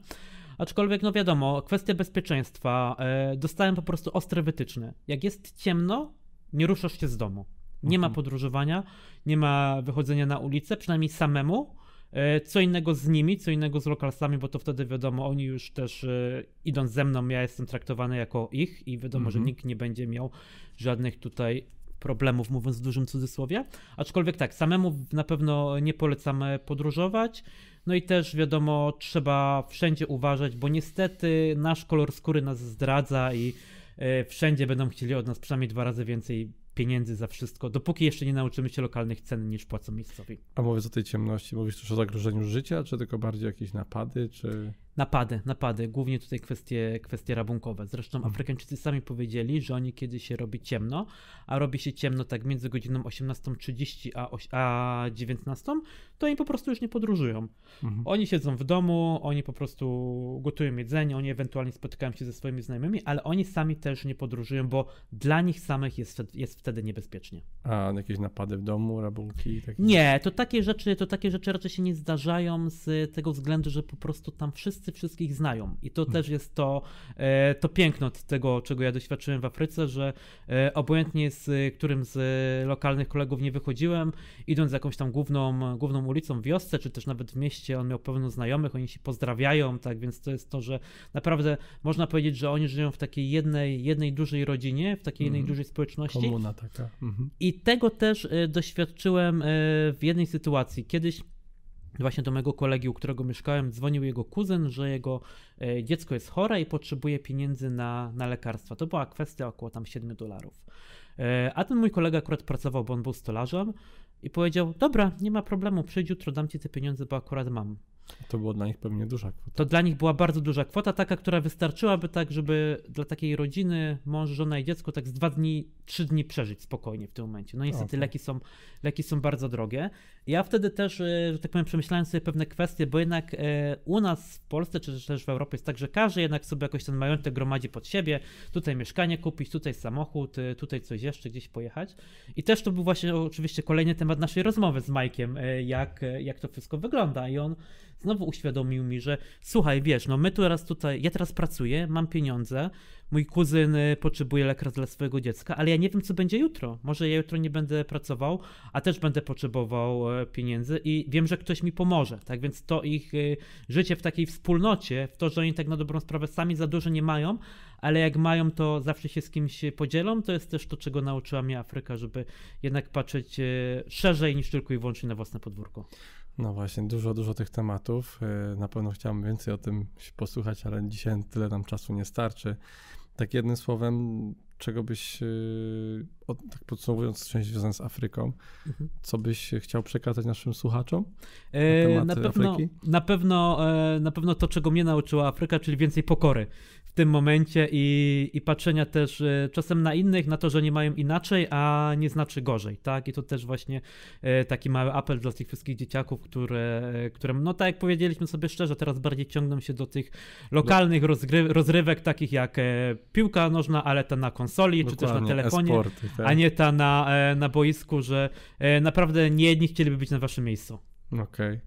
C: Aczkolwiek, no wiadomo, kwestia bezpieczeństwa. Yy, dostałem po prostu ostre wytyczne. Jak jest ciemno, nie ruszasz się z domu. Nie ma mhm. podróżowania, nie ma wychodzenia na ulicę, przynajmniej samemu. E, co innego z nimi, co innego z lokalsami, bo to wtedy wiadomo, oni już też e, idąc ze mną, ja jestem traktowany jako ich i wiadomo, że mhm. nikt nie będzie miał żadnych tutaj problemów, mówiąc w dużym cudzysłowie. Aczkolwiek tak, samemu na pewno nie polecam podróżować. No i też wiadomo, trzeba wszędzie uważać, bo niestety nasz kolor skóry nas zdradza i e, wszędzie będą chcieli od nas przynajmniej dwa razy więcej pieniędzy za wszystko, dopóki jeszcze nie nauczymy się lokalnych cen niż płacą miejscowi.
B: A mówisz o tej ciemności, mówisz też o zagrożeniu życia, czy tylko bardziej jakieś napady, czy...
C: Napady, napady, głównie tutaj kwestie, kwestie rabunkowe. Zresztą hmm. Afrykańczycy sami powiedzieli, że oni kiedy się robi ciemno, a robi się ciemno tak między godziną 18.30 a, a 19, to oni po prostu już nie podróżują. Hmm. Oni siedzą w domu, oni po prostu gotują jedzenie, oni ewentualnie spotykają się ze swoimi znajomymi, ale oni sami też nie podróżują, bo dla nich samych jest, jest wtedy niebezpiecznie.
B: A jakieś napady w domu, rabunki?
C: Takie... Nie, to takie rzeczy, to takie rzeczy raczej się nie zdarzają z tego względu, że po prostu tam wszyscy wszystkich znają. I to też jest to, e, to piękno tego, czego ja doświadczyłem w Afryce, że e, obojętnie z którym z lokalnych kolegów nie wychodziłem, idąc jakąś tam główną, główną ulicą w wiosce, czy też nawet w mieście, on miał pełno znajomych, oni się pozdrawiają, tak więc to jest to, że naprawdę można powiedzieć, że oni żyją w takiej jednej, jednej dużej rodzinie, w takiej jednej mhm. dużej społeczności.
B: Komuna taka. Mhm.
C: I tego też e, doświadczyłem w jednej sytuacji. Kiedyś właśnie do mojego kolegi, u którego mieszkałem, dzwonił jego kuzyn, że jego e, dziecko jest chore i potrzebuje pieniędzy na, na lekarstwa. To była kwestia około tam 7 dolarów. A ten mój kolega akurat pracował, bo on był stolarzem i powiedział, dobra, nie ma problemu, przyjdź jutro, dam ci te pieniądze, bo akurat mam.
B: To było dla nich pewnie duża kwota.
C: To dla nich była bardzo duża kwota, taka, która wystarczyłaby tak, żeby dla takiej rodziny, mąż, żona i dziecko tak z dwa dni, trzy dni przeżyć spokojnie w tym momencie. No niestety okay. leki, są, leki są bardzo drogie. Ja wtedy też, e, że tak powiem, przemyślałem sobie pewne kwestie, bo jednak e, u nas w Polsce, czy też w Europie jest tak, że każdy jednak sobie jakoś ten majątek gromadzi pod siebie, tutaj mieszkanie kupić, tutaj samochód, e, tutaj coś jeszcze, gdzieś pojechać. I też to był właśnie oczywiście kolejny temat naszej rozmowy z Majkiem, jak, jak to wszystko wygląda. I on znowu uświadomił mi, że słuchaj, wiesz, no my teraz tutaj, ja teraz pracuję, mam pieniądze, mój kuzyn y, potrzebuje lekarza dla swojego dziecka, ale ja nie wiem, co będzie jutro. Może ja jutro nie będę pracował, a też będę potrzebował e, pieniędzy i wiem, że ktoś mi pomoże. Tak więc to ich y, życie w takiej wspólnocie, w to, że oni tak na dobrą sprawę sami za dużo nie mają, ale jak mają, to zawsze się z kimś podzielą. To jest też to, czego nauczyła mnie Afryka, żeby jednak patrzeć e, szerzej niż tylko i wyłącznie na własne podwórko.
B: No właśnie, dużo, dużo tych tematów. E, na pewno chciałbym więcej o tym posłuchać, ale dzisiaj tyle nam czasu nie starczy. Tak jednym słowem, czego byś, e, tak podsumowując część związaną z Afryką, mhm. co byś chciał przekazać naszym słuchaczom
C: na, na pewno, Afryki? Na pewno, na pewno to, czego mnie nauczyła Afryka, czyli więcej pokory tym momencie i, i patrzenia też e, czasem na innych, na to, że nie mają inaczej, a nie znaczy gorzej, tak? I to też właśnie e, taki mały apel dla tych wszystkich dzieciaków, które, e, które no tak jak powiedzieliśmy sobie szczerze, teraz bardziej ciągną się do tych lokalnych rozgry, rozrywek, takich jak piłka nożna, ale ta na konsoli, czy też na
B: Dokładnie,
C: telefonie,
B: tak.
C: a nie ta na, na boisku, że naprawdę nie jedni chcieliby być na waszym miejscu.
B: Okej. E,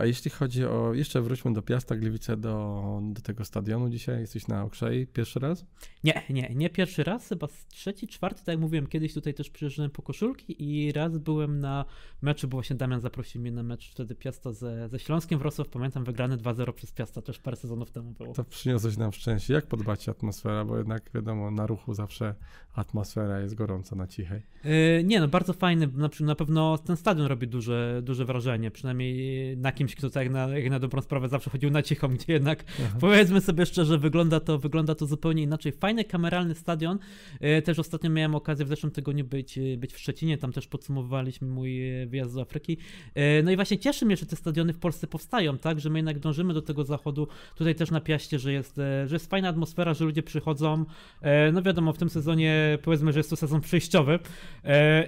B: A jeśli chodzi o, jeszcze wróćmy do Piasta Gliwice, do, do tego stadionu dzisiaj, jesteś na Okrzei pierwszy raz?
C: Nie, nie, nie pierwszy raz, chyba trzeci, czwarty, tak jak mówiłem, kiedyś tutaj też przyjeżdżałem po koszulki i raz byłem na meczu, bo właśnie Damian zaprosił mnie na mecz wtedy Piasta ze, ze Śląskiem Wrocław, pamiętam, wygrany 2-0 przez Piasta, też parę sezonów temu było.
B: To przyniosłeś nam szczęście. Jak podbacie atmosfera, bo jednak wiadomo, na ruchu zawsze atmosfera jest gorąca na cichej.
C: Yy, nie, no bardzo fajny, na, na pewno ten stadion robi duże, duże wrażenie, przynajmniej na kimś, kto tak jak na, na dobrą sprawę zawsze chodził na cichą, gdzie jednak
B: Aha.
C: Powiedzmy sobie szczerze, wygląda to, wygląda to zupełnie inaczej. Fajny, kameralny stadion. E, Też ostatnio miałem okazję w zeszłym tygodniu być, e, być w Szczecinie, tam też podsumowywaliśmy mój e, wyjazd do Afryki. No i właśnie cieszy mnie, że te stadiony w Polsce powstają, tak, że my jednak dążymy do tego zachodu. Tutaj też na Piaście, że jest, że jest fajna atmosfera, że ludzie przychodzą. No wiadomo, w tym sezonie powiedzmy, że jest to sezon przejściowy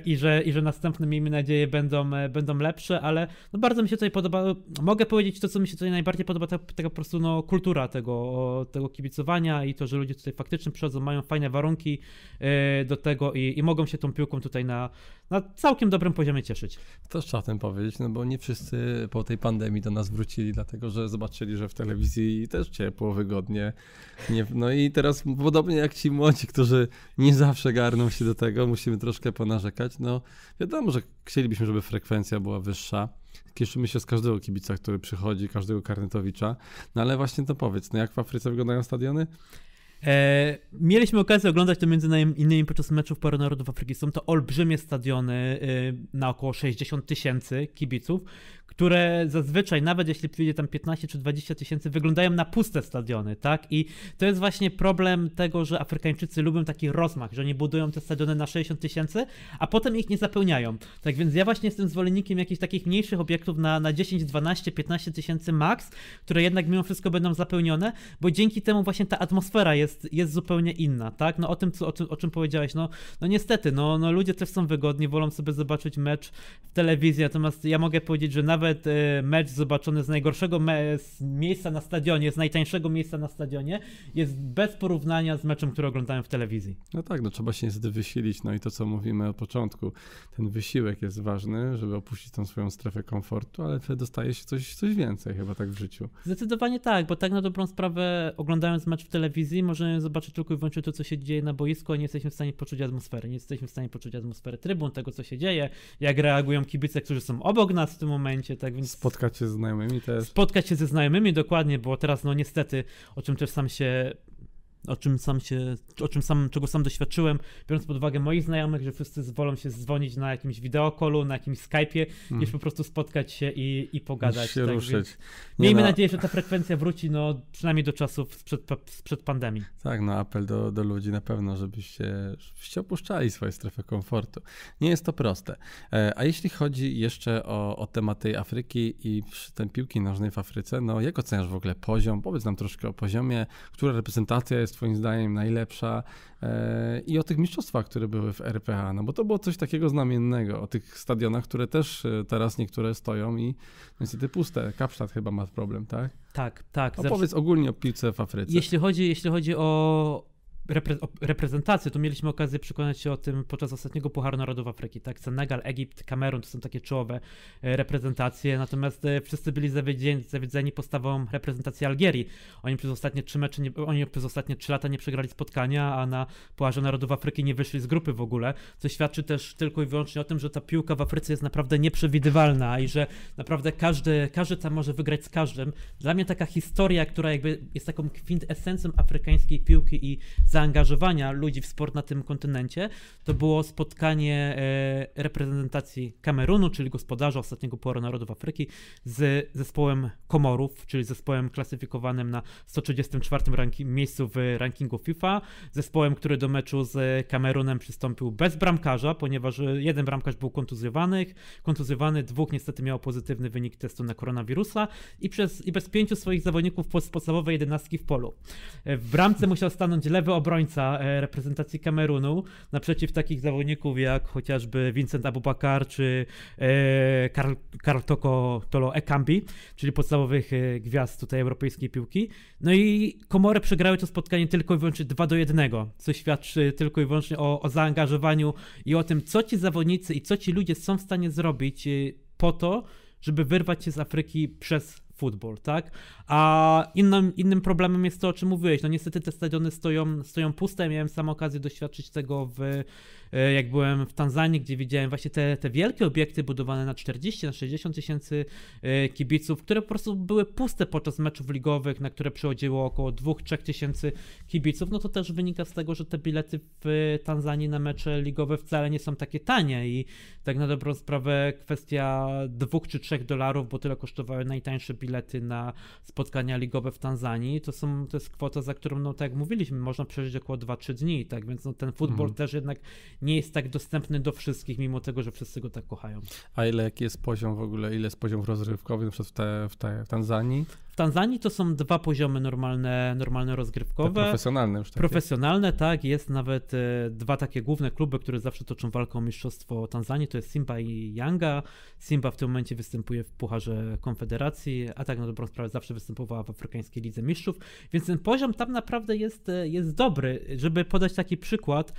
C: i że, i że następne, miejmy nadzieję, będą, będą lepsze, ale no bardzo mi się tutaj podoba. Mogę powiedzieć to, co mi się tutaj najbardziej podoba, to taka po prostu no, kultura tego, tego kibicowania i to, że ludzie tutaj faktycznie przychodzą, mają fajne warunki e, do tego i, i mogą się tą piłką tutaj na, na całkiem dobrym poziomie cieszyć.
B: To trzeba tym powiedzieć, no bo nie wszyscy po tej pandemii do nas wrócili, dlatego że zobaczyli, że w telewizji też ciepło, wygodnie. Nie, no i teraz podobnie jak ci młodzi, którzy nie zawsze garną się do tego, musimy troszkę ponarzekać. No wiadomo, że chcielibyśmy, żeby frekwencja była wyższa. Cieszymy się z każdego kibica, który przychodzi, każdego karnetowicza. No ale właśnie to powiedz, no jak w Afryce wyglądają stadiony?
C: E, mieliśmy okazję oglądać to między innymi podczas meczów Paru Narodów Afryki. Są to olbrzymie stadiony e, na około 60 tysięcy kibiców, które zazwyczaj, nawet jeśli przyjdzie tam 15 czy 20 tysięcy, wyglądają na puste stadiony, tak? I to jest właśnie problem tego, że Afrykańczycy lubią taki rozmach, że nie budują te stadiony na 60 tysięcy, a potem ich nie zapełniają. Tak więc ja właśnie jestem zwolennikiem jakichś takich mniejszych obiektów na, na 10, 12, 15 tysięcy max, które jednak mimo wszystko będą zapełnione, bo dzięki temu właśnie ta atmosfera jest, jest zupełnie inna, tak? No o tym, co, o, czym, o czym powiedziałeś, no, no niestety, no, no ludzie też są wygodni, wolą sobie zobaczyć mecz w telewizji, natomiast ja mogę powiedzieć, że nawet e, mecz zobaczony z najgorszego z miejsca na stadionie, z najtańszego miejsca na stadionie, jest bez porównania z meczem, który oglądałem w telewizji.
B: No tak, no trzeba się niestety wysilić, no i to co mówimy od początku, ten wysiłek jest ważny, żeby opuścić tą swoją strefę komfortu, ale wtedy dostaje się coś, coś więcej chyba tak w życiu.
C: Zdecydowanie tak, bo tak na dobrą sprawę, oglądając mecz w telewizji, możemy zobaczyć tylko i wyłącznie to, co się dzieje na boisku, a nie jesteśmy w stanie poczuć atmosfery. Nie jesteśmy w stanie poczuć atmosfery trybun, tego, co się dzieje, jak reagują kibice, którzy są obok nas w tym momencie, tak więc
B: Spotkać się z znajomymi też.
C: spotkać się ze znajomymi dokładnie, bo teraz, no niestety, o czym też sam się. O czym sam się, o czym sam, czego sam doświadczyłem, biorąc pod uwagę moich znajomych, że wszyscy wolą się dzwonić na jakimś wideokolu, na jakimś Skype'ie,
B: Mm.
C: niż po prostu spotkać się i, i pogadać.
B: się
C: tak
B: ruszyć.
C: Miejmy
B: no,
C: nadzieję, że ta frekwencja wróci, no przynajmniej do czasów sprzed, sprzed pandemii.
B: Tak, no apel do, do ludzi na pewno, żebyście, żebyście opuszczali swoje strefy komfortu. Nie jest to proste. E, A jeśli chodzi jeszcze o, o temat tej Afryki i ten piłki nożnej w Afryce, no jak oceniasz w ogóle poziom? Powiedz nam troszkę o poziomie, która reprezentacja jest twoim zdaniem najlepsza e, i o tych mistrzostwach, które były w RPA, no bo to było coś takiego znamiennego, o tych stadionach, które też e, teraz niektóre stoją i niestety puste. Kapsztad chyba ma problem, tak?
C: Tak, tak. zawsze-
B: Opowiedz ogólnie o piłce w Afryce.
C: Jeśli chodzi, jeśli chodzi o, repre, to mieliśmy okazję przekonać się o tym podczas ostatniego Pucharu Narodów Afryki. Tak, Senegal, Egipt, Kamerun to są takie czołowe e, reprezentacje, natomiast e, wszyscy byli zawiedzeni, zawiedzeni postawą reprezentacji Algierii. Oni przez ostatnie trzy mecze, nie, oni przez ostatnie trzy lata nie przegrali spotkania, a na Pucharze Narodów Afryki nie wyszli z grupy w ogóle, co świadczy też tylko i wyłącznie o tym, że ta piłka w Afryce jest naprawdę nieprzewidywalna i że naprawdę każdy, każdy tam może wygrać z każdym. Dla mnie taka historia, która jakby jest taką kwintesencją afrykańskiej piłki i zaangażowania ludzi w sport na tym kontynencie, to było spotkanie e, reprezentacji Kamerunu, czyli gospodarza ostatniego Pucharu Narodów Afryki, z zespołem Komorów, czyli zespołem klasyfikowanym na 134 ranki- miejscu w rankingu FIFA, zespołem, który do meczu z Kamerunem przystąpił bez bramkarza, ponieważ jeden bramkarz był kontuzjowany, kontuzjowany, dwóch niestety miało pozytywny wynik testu na koronawirusa i, przez, i bez pięciu swoich zawodników podstawowej jedenastki w polu. W bramce musiał stanąć lewy obrońca e, reprezentacji Kamerunu, naprzeciw takich zawodników jak chociażby Vincent Abubakar czy e, Karl Toko Tolo Ekambi, czyli podstawowych e, gwiazd tutaj europejskiej piłki. No i Komory przegrały to spotkanie tylko i wyłącznie 2 do 1, co świadczy tylko i wyłącznie o, o zaangażowaniu i o tym, co ci zawodnicy i co ci ludzie są w stanie zrobić po to, żeby wyrwać się z Afryki przez futbol, tak? A innym, innym problemem jest to, o czym mówiłeś. No niestety te stadiony stoją, stoją puste. Miałem sam okazję doświadczyć tego w jak byłem w Tanzanii, gdzie widziałem właśnie te, te wielkie obiekty budowane na 40, na 60 tysięcy e, kibiców, które po prostu były puste podczas meczów ligowych, na które przychodziło około 2-3 tysięcy kibiców, no to też wynika z tego, że te bilety w Tanzanii na mecze ligowe wcale nie są takie tanie i tak na dobrą sprawę kwestia 2 czy 3 dolarów, bo tyle kosztowały najtańsze bilety na spotkania ligowe w Tanzanii, to, są, to jest kwota, za którą, no tak jak mówiliśmy, można przeżyć około 2-3 dni, tak? Więc no, ten futbol mhm. też jednak nie jest tak dostępny do wszystkich, mimo tego, że wszyscy go tak kochają.
B: A ile jaki jest poziom w ogóle, ile jest poziom rozrywkowy w, te, w, te, w Tanzanii?
C: W Tanzanii to są dwa poziomy normalne, normalne rozgrywkowe. Te
B: profesjonalne już takie.
C: Profesjonalne, tak. Jest nawet e, dwa takie główne kluby, które zawsze toczą walkę o mistrzostwo Tanzanii. To jest Simba i Yanga. Simba w tym momencie występuje w Pucharze Konfederacji, a tak na dobrą sprawę zawsze występowała w Afrykańskiej Lidze Mistrzów. Więc ten poziom tam naprawdę jest, e, jest dobry. Żeby podać taki przykład,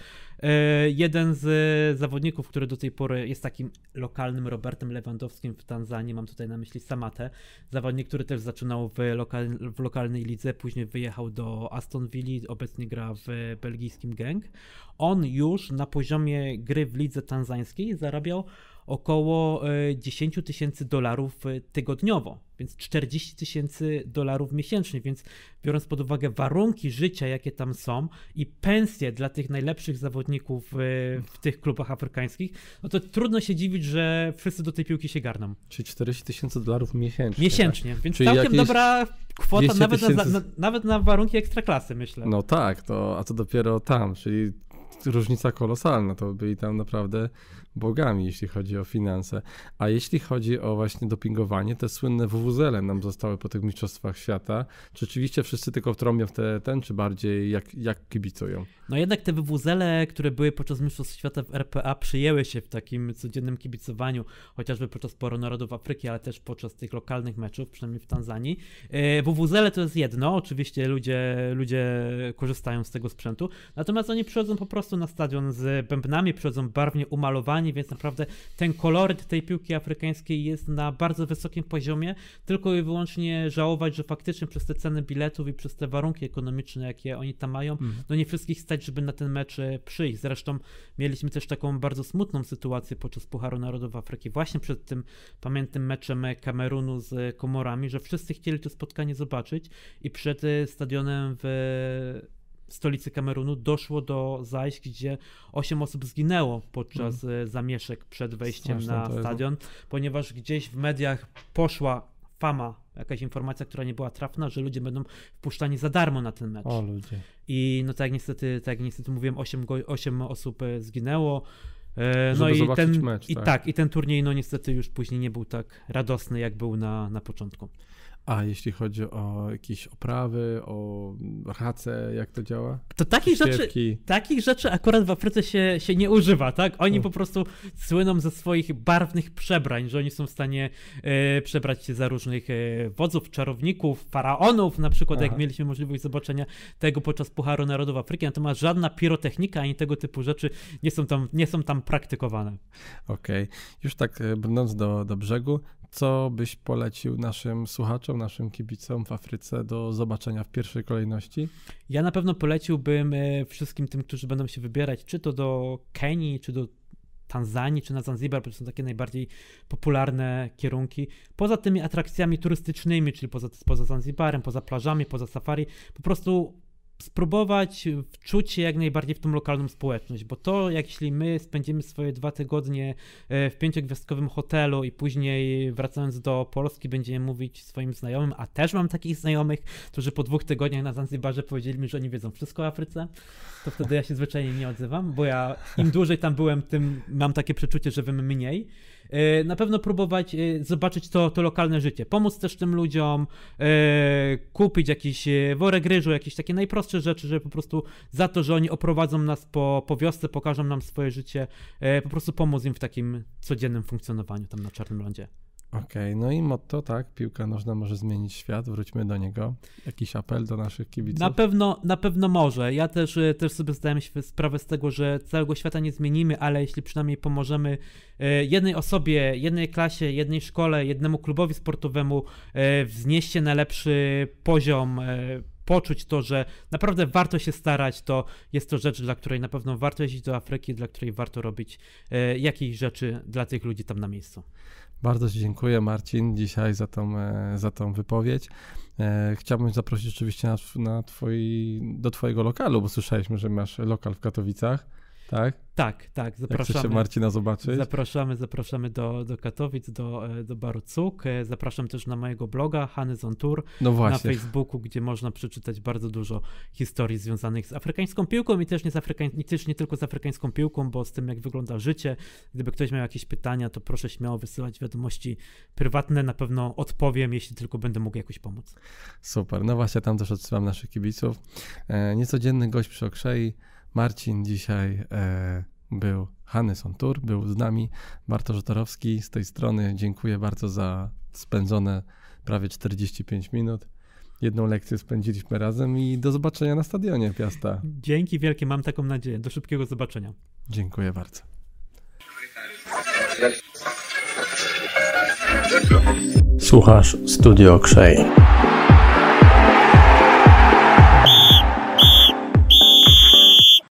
C: jeden z zawodników, który do tej pory jest takim lokalnym Robertem Lewandowskim w Tanzanii, mam tutaj na myśli Samatę, zawodnik, który też zaczynał w, lokal, w lokalnej lidze, później wyjechał do Aston Villa, obecnie gra w belgijskim Gang. On już na poziomie gry w lidze tanzańskiej zarabiał około 10 e, tysięcy dolarów e, tygodniowo, więc 40 tysięcy dolarów miesięcznie, więc biorąc pod uwagę warunki życia, jakie tam są i pensje dla tych najlepszych zawodników e, w tych klubach afrykańskich, no to trudno się dziwić, że wszyscy do tej piłki się garną.
B: Czyli 40 tysięcy dolarów miesięcznie.
C: Miesięcznie, tak? więc Czyli całkiem dobra kwota nawet na, na, nawet na warunki ekstraklasy, myślę.
B: No tak, to, a to dopiero tam, czyli różnica kolosalna, to byli tam naprawdę bogami, jeśli chodzi o finanse. A jeśli chodzi o właśnie dopingowanie, te słynne WWZL nam zostały po tych mistrzostwach świata. Czy rzeczywiście wszyscy tylko trąbią w te, ten, czy bardziej jak, jak kibicują?
C: No jednak te WWZL, które były podczas mistrzostw świata w RPA, przyjęły się w takim codziennym kibicowaniu, chociażby podczas Poro Narodów Afryki, ale też podczas tych lokalnych meczów, przynajmniej w Tanzanii. E, WWZL to jest jedno, oczywiście ludzie, ludzie korzystają z tego sprzętu, natomiast oni przychodzą po prostu na stadion z bębnami, przychodzą barwnie umalowani, więc naprawdę ten koloryt tej piłki afrykańskiej jest na bardzo wysokim poziomie. Tylko i wyłącznie żałować, że faktycznie przez te ceny biletów i przez te warunki ekonomiczne, jakie oni tam mają, mm. no nie wszystkich stać, żeby na ten mecz e, przyjść. Zresztą mieliśmy też taką bardzo smutną sytuację podczas Pucharu Narodów Afryki, właśnie przed tym pamiętnym meczem Kamerunu z Komorami, że wszyscy chcieli to spotkanie zobaczyć i przed e, stadionem w stolicy Kamerunu doszło do zajść, gdzie 8 osób zginęło podczas mm. zamieszek przed wejściem Straszne na stadion, ponieważ gdzieś w mediach poszła fama, jakaś informacja, która nie była trafna, że ludzie będą wpuszczani za darmo na ten mecz.
B: O ludzie.
C: I no tak niestety, tak niestety mówiłem, 8, 8 osób e, zginęło. E, no i ten, mecz, i tak. tak, i ten turniej no niestety już później nie był tak radosny, jak był na, na początku.
B: A jeśli chodzi o jakieś oprawy, o race, jak to działa?
C: To takich rzeczy, takich rzeczy akurat w Afryce się, się nie używa, tak? Oni po prostu słyną ze swoich barwnych przebrań, że oni są w stanie e, przebrać się za różnych e, wodzów, czarowników, faraonów, na przykład, Aha. jak mieliśmy możliwość zobaczenia tego podczas Pucharu Narodów Afryki, natomiast żadna pirotechnika ani tego typu rzeczy nie są tam, nie są tam praktykowane.
B: Okej. Okay. Już tak e, brnąc do, do brzegu, co byś polecił naszym słuchaczom, naszym kibicom w Afryce do zobaczenia w pierwszej kolejności?
C: Ja na pewno poleciłbym e, wszystkim tym, którzy będą się wybierać, czy to do Kenii, czy do Tanzanii, czy na Zanzibar, bo to są takie najbardziej popularne kierunki. Poza tymi atrakcjami turystycznymi, czyli poza, poza Zanzibarem, poza plażami, poza safari, po prostu spróbować wczuć się jak najbardziej w tą lokalną społeczność, bo to, jak jeśli my spędzimy swoje dwa tygodnie e, w pięciogwiazdkowym hotelu i później wracając do Polski będziemy mówić swoim znajomym, a też mam takich znajomych, którzy po dwóch tygodniach na Zanzibarze powiedzieli mi, że oni wiedzą wszystko o Afryce, to wtedy ja się zwyczajnie nie odzywam, bo ja im dłużej tam byłem, tym mam takie przeczucie, że wiem mniej. E, na pewno próbować e, zobaczyć to, to lokalne życie, pomóc też tym ludziom, e, kupić jakiś worek ryżu, jakieś takie najprostsze rzeczy, żeby po prostu za to, że oni oprowadzą nas po, po wiosce, pokażą nam swoje życie, po prostu pomóc im w takim codziennym funkcjonowaniu tam na Czarnym Lądzie.
B: Okej, okay, no i motto, tak, piłka nożna może zmienić świat, wróćmy do niego. Jakiś apel do naszych kibiców?
C: Na pewno, na pewno może. Ja też, e, też sobie zdałem sprawę z tego, że całego świata nie zmienimy, ale jeśli przynajmniej pomożemy e, jednej osobie, jednej klasie, jednej szkole, jednemu klubowi sportowemu e, wznieść się na lepszy poziom, poczuć to, że naprawdę warto się starać, to jest to rzecz, dla której na pewno warto jeździć do Afryki, dla której warto robić jakieś rzeczy dla tych ludzi tam na miejscu.
B: Bardzo Ci dziękuję, Marcin, dzisiaj za tą, e, za tą wypowiedź. E, chciałbym zaprosić oczywiście na, na twoi, do Twojego lokalu, bo słyszeliśmy, że masz lokal w Katowicach. Tak?
C: Tak, tak, zapraszamy.
B: Jak Marcina zobaczyć?
C: Zapraszamy, zapraszamy do, do Katowic, do, e, do Baru Cuk. E, zapraszam też na mojego bloga Hany on Tour no na Facebooku, gdzie można przeczytać bardzo dużo historii związanych z afrykańską piłką i też nie, z Afrykań, też nie tylko z afrykańską piłką, bo z tym jak wygląda życie. Gdyby ktoś miał jakieś pytania, to proszę śmiało wysyłać wiadomości prywatne. Na pewno odpowiem, jeśli tylko będę mógł jakoś pomóc.
B: Super, no właśnie tam też odsyłam naszych kibiców. E, niecodzienny gość przy Okrzei. Marcin dzisiaj e, był, on Tour był z nami, Bartosz Torowski z tej strony. Dziękuję bardzo za spędzone prawie 45 minut. Jedną lekcję spędziliśmy razem i do zobaczenia na stadionie Piasta.
C: Dzięki wielkie, mam taką nadzieję. Do szybkiego zobaczenia.
B: Dziękuję bardzo.
A: Słuchasz Studio Krzej.